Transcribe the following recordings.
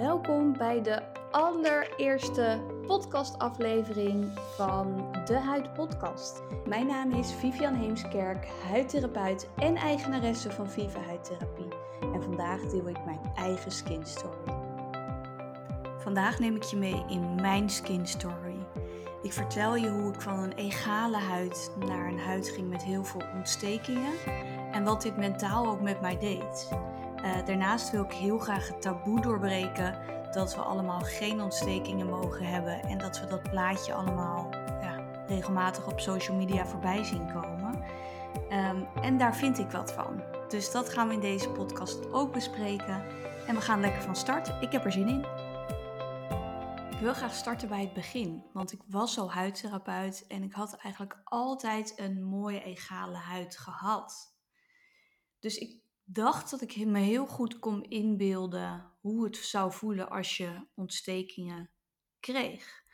Welkom bij de allereerste podcastaflevering van de Huid Podcast. Mijn naam is Vivian Heemskerk, huidtherapeut en eigenaresse van Viva Huidtherapie. En vandaag deel ik mijn eigen skin story. Vandaag neem ik je mee in mijn skin story. Ik vertel je hoe ik van een egale huid naar een huid ging met heel veel ontstekingen en wat dit mentaal ook met mij deed. Uh, daarnaast wil ik heel graag het taboe doorbreken dat we allemaal geen ontstekingen mogen hebben en dat we dat plaatje allemaal ja, regelmatig op social media voorbij zien komen. Um, en daar vind ik wat van. Dus dat gaan we in deze podcast ook bespreken. En we gaan lekker van start. Ik heb er zin in. Ik wil graag starten bij het begin, want ik was al huidtherapeut en ik had eigenlijk altijd een mooie egale huid gehad. Dus ik dacht dat ik me heel goed kon inbeelden hoe het zou voelen als je ontstekingen kreeg.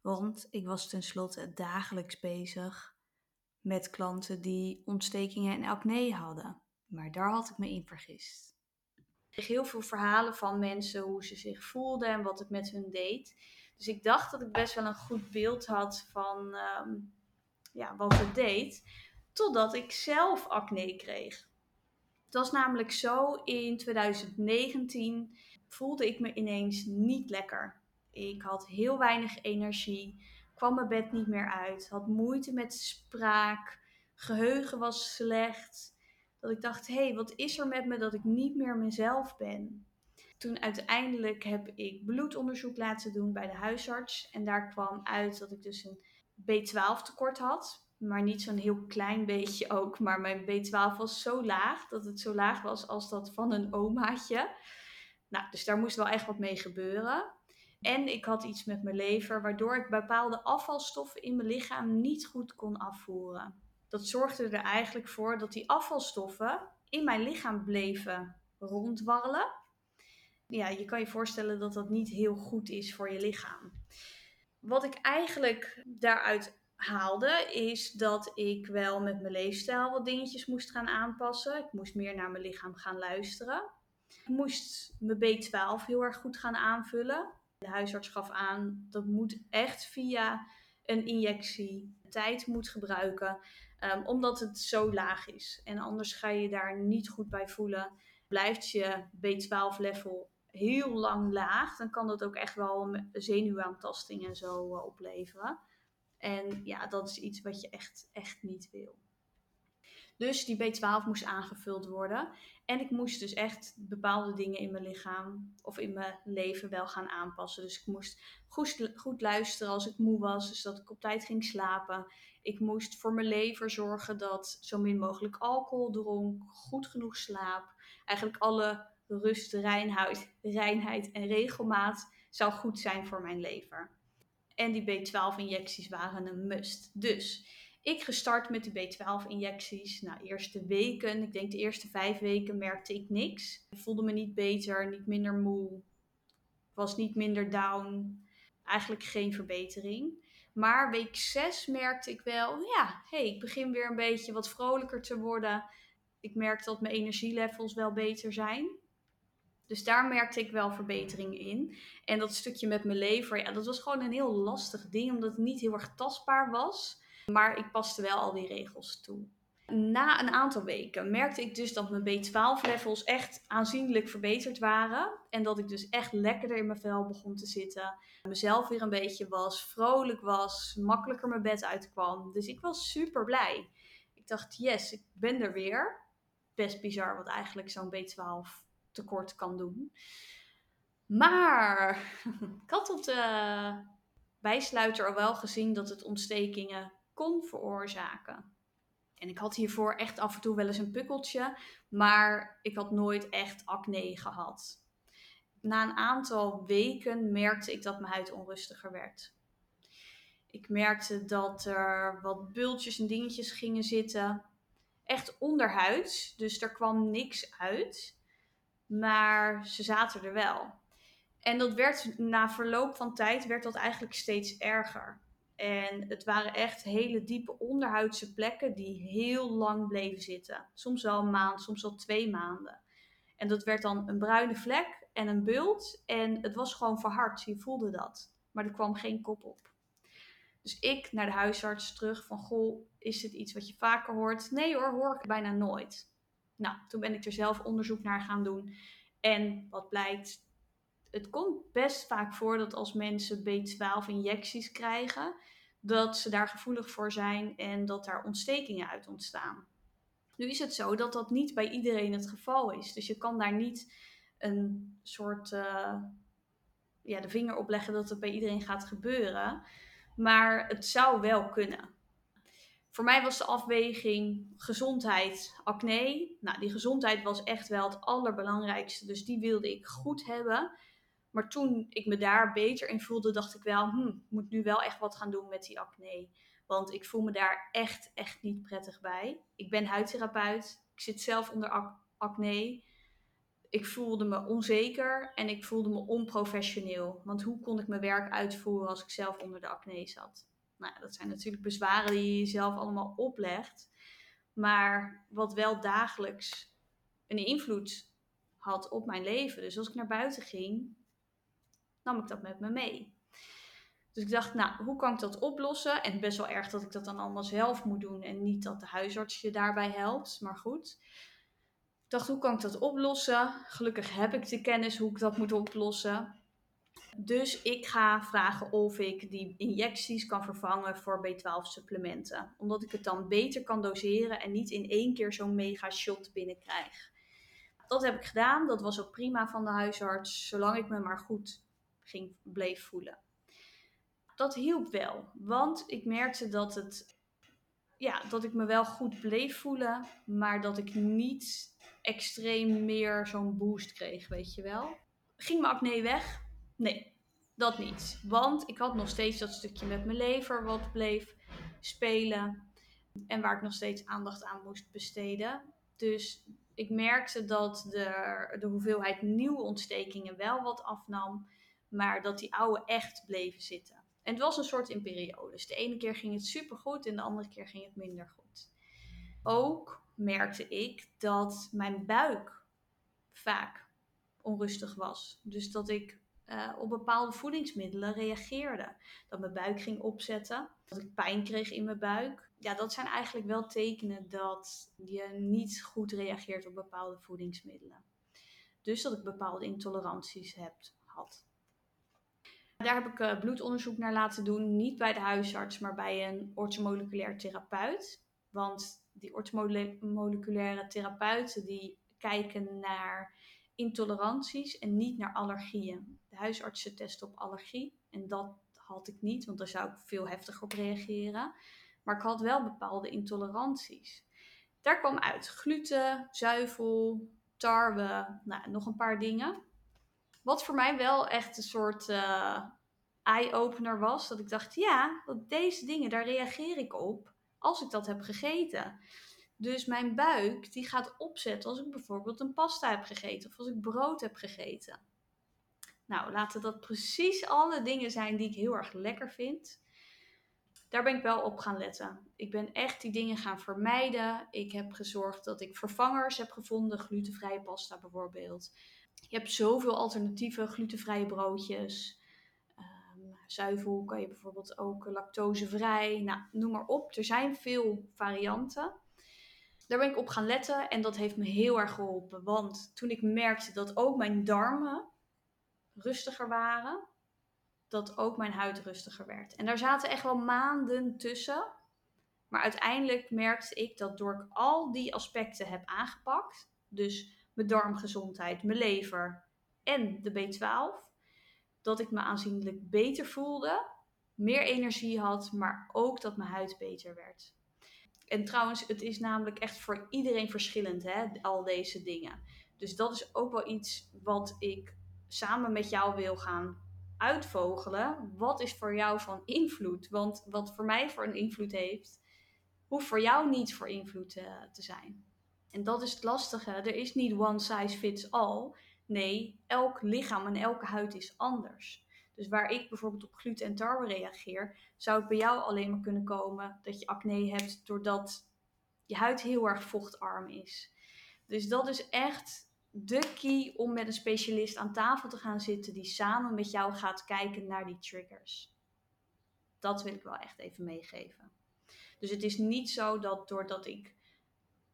Want ik was tenslotte dagelijks bezig met klanten die ontstekingen en acne hadden. Maar daar had ik me in vergist. Ik kreeg heel veel verhalen van mensen hoe ze zich voelden en wat het met hun deed. Dus ik dacht dat ik best wel een goed beeld had van ehm, ja, wat het deed. Totdat ik zelf acne kreeg. Het was namelijk zo, in 2019 voelde ik me ineens niet lekker. Ik had heel weinig energie, kwam mijn bed niet meer uit, had moeite met spraak, geheugen was slecht. Dat ik dacht, hé, hey, wat is er met me dat ik niet meer mezelf ben? Toen uiteindelijk heb ik bloedonderzoek laten doen bij de huisarts. En daar kwam uit dat ik dus een B12 tekort had maar niet zo'n heel klein beetje ook. Maar mijn B12 was zo laag dat het zo laag was als dat van een omaatje. Nou, dus daar moest wel echt wat mee gebeuren. En ik had iets met mijn lever, waardoor ik bepaalde afvalstoffen in mijn lichaam niet goed kon afvoeren. Dat zorgde er eigenlijk voor dat die afvalstoffen in mijn lichaam bleven rondwarrelen. Ja, je kan je voorstellen dat dat niet heel goed is voor je lichaam. Wat ik eigenlijk daaruit haalde, is dat ik wel met mijn leefstijl wat dingetjes moest gaan aanpassen. Ik moest meer naar mijn lichaam gaan luisteren. Ik moest mijn B12 heel erg goed gaan aanvullen. De huisarts gaf aan dat moet echt via een injectie tijd moet gebruiken, um, omdat het zo laag is. En anders ga je daar niet goed bij voelen. Blijft je B12-level heel lang laag, dan kan dat ook echt wel zenuwaantasting en zo uh, opleveren. En ja, dat is iets wat je echt, echt niet wil. Dus die B12 moest aangevuld worden. En ik moest dus echt bepaalde dingen in mijn lichaam of in mijn leven wel gaan aanpassen. Dus ik moest goed, goed luisteren als ik moe was, dus dat ik op tijd ging slapen. Ik moest voor mijn lever zorgen dat zo min mogelijk alcohol dronk, goed genoeg slaap. Eigenlijk alle rust, reinheid, reinheid en regelmaat zou goed zijn voor mijn lever. En die B12-injecties waren een must. Dus ik gestart met de B12-injecties. Nou, eerste weken, ik denk de eerste vijf weken merkte ik niks. Ik voelde me niet beter, niet minder moe. Was niet minder down. Eigenlijk geen verbetering. Maar week 6 merkte ik wel, ja, hey, ik begin weer een beetje wat vrolijker te worden. Ik merk dat mijn energielevels wel beter zijn. Dus daar merkte ik wel verbetering in. En dat stukje met mijn lever, ja, dat was gewoon een heel lastig ding, omdat het niet heel erg tastbaar was. Maar ik paste wel al die regels toe. Na een aantal weken merkte ik dus dat mijn B12-levels echt aanzienlijk verbeterd waren. En dat ik dus echt lekkerder in mijn vel begon te zitten. Mezelf weer een beetje was, vrolijk was, makkelijker mijn bed uitkwam. Dus ik was super blij. Ik dacht, yes, ik ben er weer. Best bizar wat eigenlijk zo'n B12 tekort kan doen. Maar ik had op de bijsluiter al wel gezien dat het ontstekingen kon veroorzaken. En ik had hiervoor echt af en toe wel eens een pukkeltje, maar ik had nooit echt acne gehad. Na een aantal weken merkte ik dat mijn huid onrustiger werd. Ik merkte dat er wat bultjes en dingetjes gingen zitten. Echt onderhuids, dus er kwam niks uit maar ze zaten er wel. En dat werd na verloop van tijd werd dat eigenlijk steeds erger. En het waren echt hele diepe onderhuidse plekken die heel lang bleven zitten. Soms wel een maand, soms wel twee maanden. En dat werd dan een bruine vlek en een bult. En het was gewoon verhard. Je voelde dat. Maar er kwam geen kop op. Dus ik naar de huisarts terug van, goh, is dit iets wat je vaker hoort? Nee hoor, hoor ik bijna nooit. Nou, toen ben ik er zelf onderzoek naar gaan doen. En wat blijkt, het komt best vaak voor dat als mensen B12-injecties krijgen, dat ze daar gevoelig voor zijn en dat daar ontstekingen uit ontstaan. Nu is het zo dat dat niet bij iedereen het geval is. Dus je kan daar niet een soort uh, ja, de vinger op leggen dat het bij iedereen gaat gebeuren. Maar het zou wel kunnen. Voor mij was de afweging gezondheid, acne. Nou, die gezondheid was echt wel het allerbelangrijkste. Dus die wilde ik goed hebben. Maar toen ik me daar beter in voelde, dacht ik wel, hm, ik moet nu wel echt wat gaan doen met die acne. Want ik voel me daar echt, echt niet prettig bij. Ik ben huidtherapeut. Ik zit zelf onder acne. Ik voelde me onzeker en ik voelde me onprofessioneel. Want hoe kon ik mijn werk uitvoeren als ik zelf onder de acne zat? Nou, dat zijn natuurlijk bezwaren die je jezelf allemaal oplegt. Maar wat wel dagelijks een invloed had op mijn leven. Dus als ik naar buiten ging, nam ik dat met me mee. Dus ik dacht, nou, hoe kan ik dat oplossen? En best wel erg dat ik dat dan allemaal zelf moet doen en niet dat de huisarts je daarbij helpt. Maar goed. Ik dacht, hoe kan ik dat oplossen? Gelukkig heb ik de kennis hoe ik dat moet oplossen. Dus ik ga vragen of ik die injecties kan vervangen voor B12 supplementen. Omdat ik het dan beter kan doseren en niet in één keer zo'n mega shot binnenkrijg. Dat heb ik gedaan. Dat was ook prima van de huisarts. Zolang ik me maar goed ging, bleef voelen. Dat hielp wel. Want ik merkte dat het ja, dat ik me wel goed bleef voelen, maar dat ik niet extreem meer zo'n boost kreeg, weet je wel. Ging mijn acne weg? Nee, dat niet. Want ik had nog steeds dat stukje met mijn lever wat bleef spelen. En waar ik nog steeds aandacht aan moest besteden. Dus ik merkte dat de, de hoeveelheid nieuwe ontstekingen wel wat afnam. Maar dat die oude echt bleven zitten. En het was een soort in periodes. De ene keer ging het super goed en de andere keer ging het minder goed. Ook merkte ik dat mijn buik vaak onrustig was. Dus dat ik uh, op bepaalde voedingsmiddelen reageerde. Dat mijn buik ging opzetten, dat ik pijn kreeg in mijn buik. Ja, dat zijn eigenlijk wel tekenen dat je niet goed reageert op bepaalde voedingsmiddelen. Dus dat ik bepaalde intoleranties heb, had. Daar heb ik uh, bloedonderzoek naar laten doen, niet bij de huisarts, maar bij een orthomoleculair therapeut. Want die orthomoleculaire therapeuten die kijken naar intoleranties en niet naar allergieën. De huisartsen testen op allergie en dat had ik niet, want daar zou ik veel heftiger op reageren. Maar ik had wel bepaalde intoleranties. Daar kwam uit gluten, zuivel, tarwe, nou, nog een paar dingen. Wat voor mij wel echt een soort uh, eye-opener was. Dat ik dacht, ja, deze dingen, daar reageer ik op als ik dat heb gegeten. Dus mijn buik die gaat opzetten als ik bijvoorbeeld een pasta heb gegeten of als ik brood heb gegeten. Nou, laten dat precies alle dingen zijn die ik heel erg lekker vind. Daar ben ik wel op gaan letten. Ik ben echt die dingen gaan vermijden. Ik heb gezorgd dat ik vervangers heb gevonden, glutenvrije pasta bijvoorbeeld. Je hebt zoveel alternatieve glutenvrije broodjes. Um, zuivel kan je bijvoorbeeld ook lactosevrij. Nou, noem maar op. Er zijn veel varianten daar ben ik op gaan letten en dat heeft me heel erg geholpen. Want toen ik merkte dat ook mijn darmen rustiger waren, dat ook mijn huid rustiger werd. En daar zaten echt wel maanden tussen. Maar uiteindelijk merkte ik dat door ik al die aspecten heb aangepakt, dus mijn darmgezondheid, mijn lever en de B12, dat ik me aanzienlijk beter voelde, meer energie had, maar ook dat mijn huid beter werd. En trouwens, het is namelijk echt voor iedereen verschillend, hè, al deze dingen. Dus dat is ook wel iets wat ik samen met jou wil gaan uitvogelen. Wat is voor jou van invloed? Want wat voor mij voor een invloed heeft, hoeft voor jou niet voor invloed eh, te zijn. En dat is het lastige. Er is niet one size fits all. Nee, elk lichaam en elke huid is anders. Dus waar ik bijvoorbeeld op gluten en tarwe reageer, zou het bij jou alleen maar kunnen komen dat je acne hebt doordat je huid heel erg vochtarm is. Dus dat is echt de key om met een specialist aan tafel te gaan zitten die samen met jou gaat kijken naar die triggers. Dat wil ik wel echt even meegeven. Dus het is niet zo dat doordat ik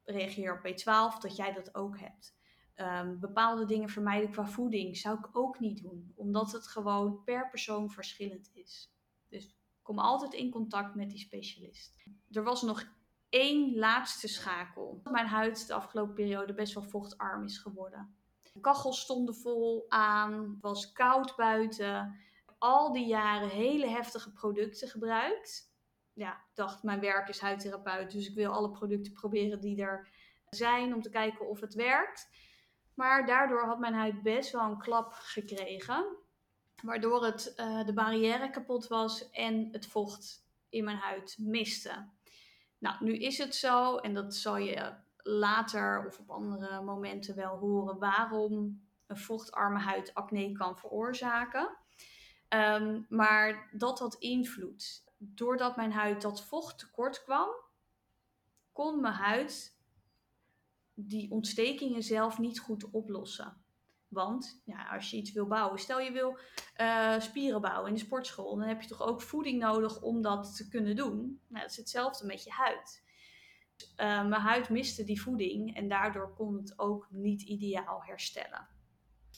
reageer op B12, dat jij dat ook hebt. Um, bepaalde dingen vermijden qua voeding zou ik ook niet doen, omdat het gewoon per persoon verschillend is. Dus kom altijd in contact met die specialist. Er was nog één laatste schakel. Mijn huid de afgelopen periode best wel vochtarm is geworden. De kachels stonden vol aan, was koud buiten. Al die jaren hele heftige producten gebruikt. Ja, dacht, mijn werk is huidtherapeut, dus ik wil alle producten proberen die er zijn om te kijken of het werkt. Maar daardoor had mijn huid best wel een klap gekregen. Waardoor het, uh, de barrière kapot was en het vocht in mijn huid miste. Nou, nu is het zo, en dat zal je later of op andere momenten wel horen, waarom een vochtarme huid acne kan veroorzaken. Um, maar dat had invloed. Doordat mijn huid dat vocht tekort kwam, kon mijn huid die ontstekingen zelf niet goed oplossen. Want ja, als je iets wil bouwen, stel je wil uh, spieren bouwen in de sportschool, dan heb je toch ook voeding nodig om dat te kunnen doen. Nou, dat is hetzelfde met je huid. Uh, mijn huid miste die voeding en daardoor kon het ook niet ideaal herstellen.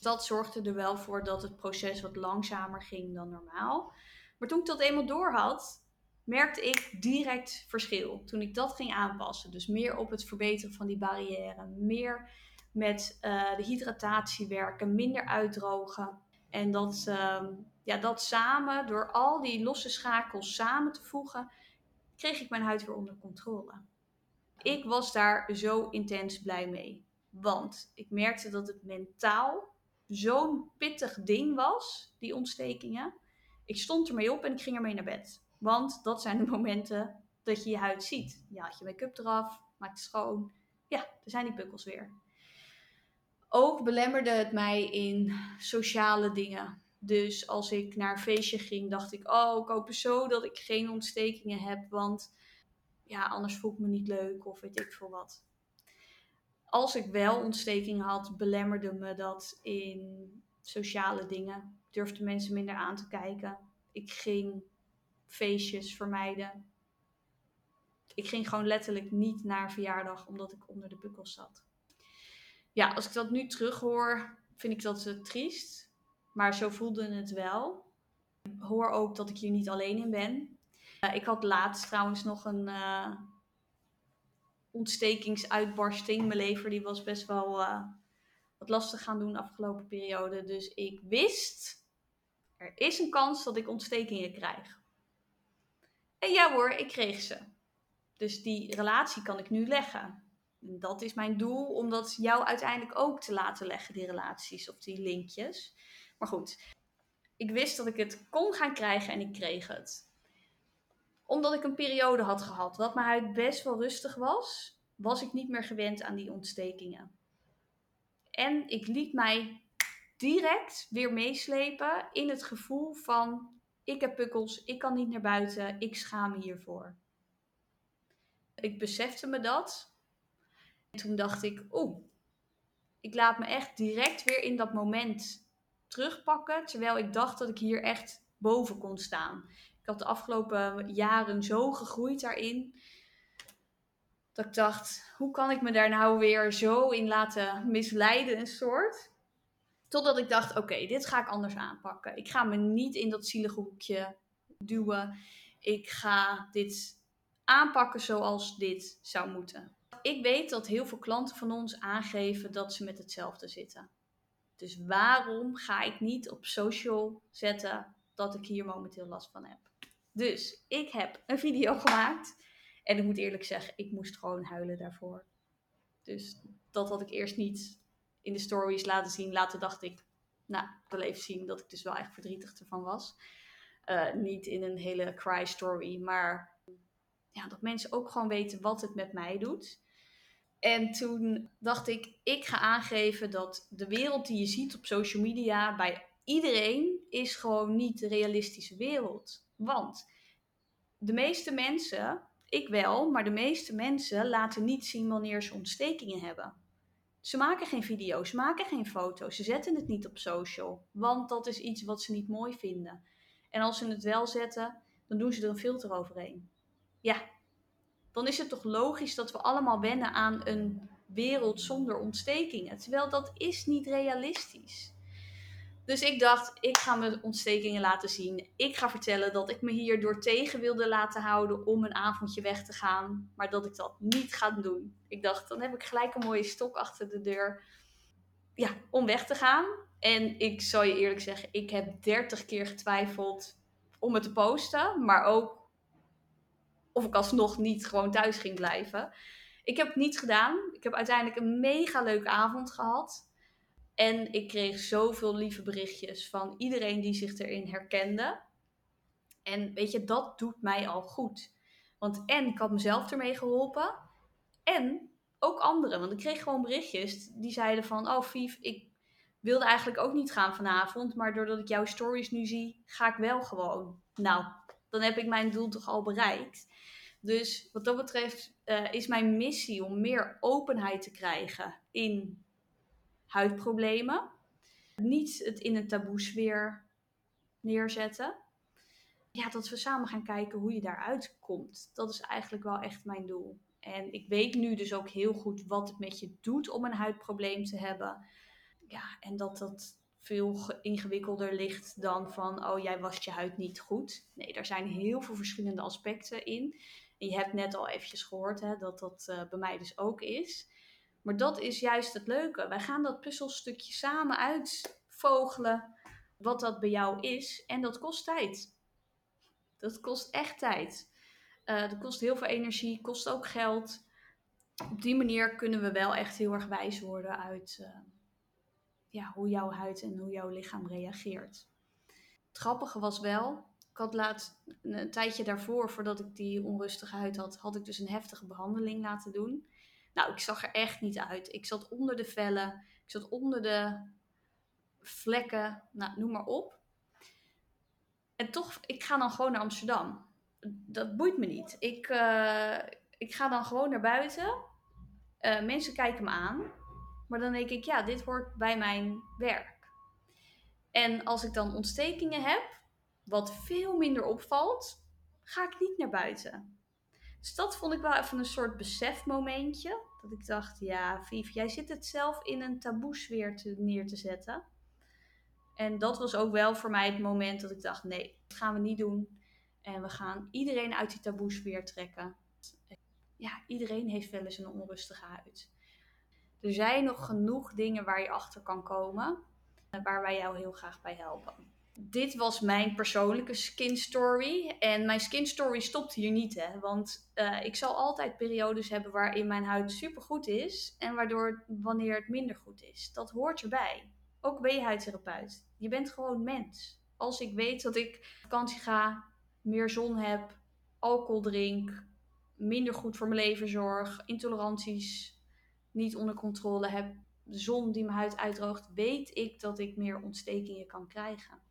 Dat zorgde er wel voor dat het proces wat langzamer ging dan normaal. Maar toen ik dat eenmaal door had, merkte ik direct verschil. Toen ik dat ging aanpassen. Dus meer op het verbeteren van die barrière. Meer met uh, de hydratatie werken. Minder uitdrogen. En dat, uh, ja, dat samen, door al die losse schakels samen te voegen, kreeg ik mijn huid weer onder controle. Ik was daar zo intens blij mee. Want ik merkte dat het mentaal zo'n pittig ding was, die ontstekingen. Ik stond ermee op en ik ging ermee naar bed. Want dat zijn de momenten dat je je huid ziet. Je haalt je make-up eraf, maakt het schoon. Ja, er zijn die pukkels weer. Ook belemmerde het mij in sociale dingen. Dus als ik naar een feestje ging, dacht ik: Oh, ik hoop zo dat ik geen ontstekingen heb. Want ja, anders voel ik me niet leuk of weet ik veel wat. Als ik wel ontstekingen had, belemmerde me dat in sociale dingen. Durfde mensen minder aan te kijken. Ik ging feestjes vermijden. Ik ging gewoon letterlijk niet naar verjaardag omdat ik onder de bukkels zat. Ja, als ik dat nu terughoor, vind ik dat uh, triest. Maar zo voelde het wel. Hoor ook dat ik hier niet alleen in ben. Uh, ik had laatst trouwens nog een uh, ontstekingsuitbarsting. Mijn lever die was best wel wat lastig gaan doen de afgelopen periode. Dus ik wist, er is een kans dat ik ontstekingen krijg. En ja hoor, ik kreeg ze. Dus die relatie kan ik nu leggen. En dat is mijn doel, om dat jou uiteindelijk ook te laten leggen, die relaties of die linkjes. Maar goed, ik wist dat ik het kon gaan krijgen en ik kreeg het. Omdat ik een periode had gehad dat mijn huid best wel rustig was, was ik niet meer gewend aan die ontstekingen. En ik liet mij direct weer meeslepen in het gevoel van ik heb pukkels, ik kan niet naar buiten, ik schaam me hiervoor. Ik besefte me dat. En toen dacht ik, oeh, ik laat me echt direct weer in dat moment terugpakken. Terwijl ik dacht dat ik hier echt boven kon staan. Ik had de afgelopen jaren zo gegroeid daarin. Dat ik dacht, hoe kan ik me daar nou weer zo in laten misleiden, een soort. Totdat ik dacht, oké, dit ga ik anders aanpakken. Ik ga me niet in dat zielige hoekje duwen. Ik ga dit aanpakken zoals dit zou moeten. Ik weet dat heel veel klanten van ons aangeven dat ze met hetzelfde zitten. Dus waarom ga ik niet op social zetten dat ik hier momenteel last van heb? Dus ik heb een video gemaakt. En ik moet eerlijk zeggen, ik moest gewoon huilen daarvoor. Dus dat had ik eerst niet in de stories laten zien. Later dacht ik, nou, ik wil even zien dat ik dus wel echt verdrietig ervan was. Uh, niet in een hele cry story, maar ja, dat mensen ook gewoon weten wat het met mij doet. En toen dacht ik, ik ga aangeven dat de wereld die je ziet op social media bij iedereen is gewoon niet de realistische wereld. Want de meeste mensen, ik wel, maar de meeste mensen laten niet zien wanneer ze ontstekingen hebben. Ze maken geen video's, ze maken geen foto's, ze zetten het niet op social, want dat is iets wat ze niet mooi vinden. En als ze het wel zetten, dan doen ze er een filter overheen. Ja, dan is het toch logisch dat we allemaal wennen aan een wereld zonder ontstekingen. Terwijl dat is niet realistisch. Dus ik dacht, ik ga mijn ontstekingen laten zien. Ik ga vertellen dat ik me hier door tegen wilde laten houden om een avondje weg te gaan. Maar dat ik dat niet ga doen. Ik dacht, dan heb ik gelijk een mooie stok achter de deur. Ja, om weg te gaan. En ik zal je eerlijk zeggen, ik heb 30 keer getwijfeld om het te posten. Maar ook of ik alsnog niet gewoon thuis ging blijven. Ik heb het niet gedaan. Ik heb uiteindelijk een mega leuke avond gehad. En ik kreeg zoveel lieve berichtjes van iedereen die zich erin herkende. En weet je, dat doet mij al goed. Want en ik had mezelf ermee geholpen. En ook anderen. Want ik kreeg gewoon berichtjes die zeiden van... Oh Vief, ik wilde eigenlijk ook niet gaan vanavond. Maar doordat ik jouw stories nu zie, ga ik wel gewoon. Nou, dan heb ik mijn doel toch al bereikt. Dus wat dat betreft uh, is mijn missie om meer openheid te krijgen in huidproblemen. Niet het in een taboesfeer neerzetten. Ja, dat we samen gaan kijken hoe je daaruit komt. Dat is eigenlijk wel echt mijn doel. En ik weet nu dus ook heel goed wat het met je doet om een huidprobleem te hebben. Ja, en dat dat veel ingewikkelder ligt dan van, oh jij wast je huid niet goed. Nee, daar zijn heel veel verschillende aspecten in. En je hebt net al eventjes gehoord hè, dat dat uh, bij mij dus ook is. Maar dat is juist het leuke. Wij gaan dat puzzelstukje samen uitvogelen wat dat bij jou is. En dat kost tijd. Dat kost echt tijd. Uh, dat kost heel veel energie, kost ook geld. Op die manier kunnen we wel echt heel erg wijs worden uit uh, ja, hoe jouw huid en hoe jouw lichaam reageert. Het grappige was wel, ik had laatst een tijdje daarvoor, voordat ik die onrustige huid had, had ik dus een heftige behandeling laten doen. Nou, ik zag er echt niet uit. Ik zat onder de vellen, ik zat onder de vlekken, nou, noem maar op. En toch, ik ga dan gewoon naar Amsterdam. Dat boeit me niet. Ik, uh, ik ga dan gewoon naar buiten. Uh, mensen kijken me aan. Maar dan denk ik, ja, dit hoort bij mijn werk. En als ik dan ontstekingen heb, wat veel minder opvalt, ga ik niet naar buiten. Dus dat vond ik wel even een soort besefmomentje. Dat ik dacht, ja, Vief, jij zit het zelf in een taboesfeer te, neer te zetten. En dat was ook wel voor mij het moment dat ik dacht, nee, dat gaan we niet doen. En we gaan iedereen uit die taboesfeer trekken. Ja, iedereen heeft wel eens een onrustige huid. Er zijn nog genoeg dingen waar je achter kan komen. Waar wij jou heel graag bij helpen dit was mijn persoonlijke skin story. En mijn skin story stopt hier niet, hè. Want uh, ik zal altijd periodes hebben waarin mijn huid supergoed is. En waardoor wanneer het minder goed is. Dat hoort erbij. Ook ben je huidtherapeut. Je bent gewoon mens. Als ik weet dat ik vakantie ga, meer zon heb, alcohol drink, minder goed voor mijn leven zorg, intoleranties niet onder controle heb, zon die mijn huid uitdroogt, weet ik dat ik meer ontstekingen kan krijgen.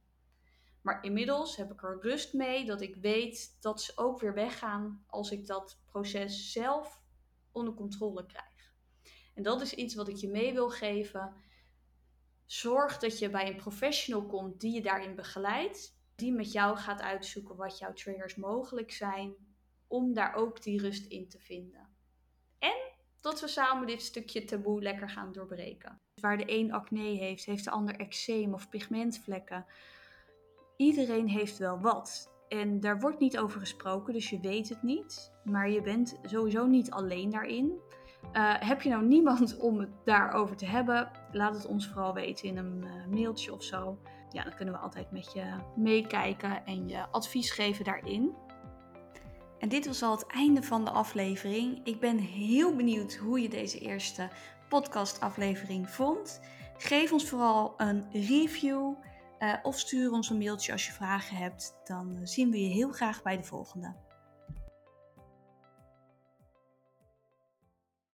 Maar inmiddels heb ik er rust mee dat ik weet dat ze ook weer weggaan als ik dat proces zelf onder controle krijg. En dat is iets wat ik je mee wil geven. Zorg dat je bij een professional komt die je daarin begeleidt, die met jou gaat uitzoeken wat jouw triggers mogelijk zijn, om daar ook die rust in te vinden. En dat we samen dit stukje taboe lekker gaan doorbreken. Waar de een acne heeft, heeft de ander eczeem of pigmentvlekken iedereen heeft wel wat. En daar wordt niet over gesproken, dus je weet het niet. Maar je bent sowieso niet alleen daarin. Uh, heb je nou niemand om het daarover te hebben? Laat het ons vooral weten in een uh, mailtje of zo. Ja, dan kunnen we altijd met je meekijken en je advies geven daarin. En dit was al het einde van de aflevering. Ik ben heel benieuwd hoe je deze eerste podcastaflevering vond. Geef ons vooral een review. Uh, of stuur ons een mailtje als je vragen hebt. Dan zien we je heel graag bij de volgende.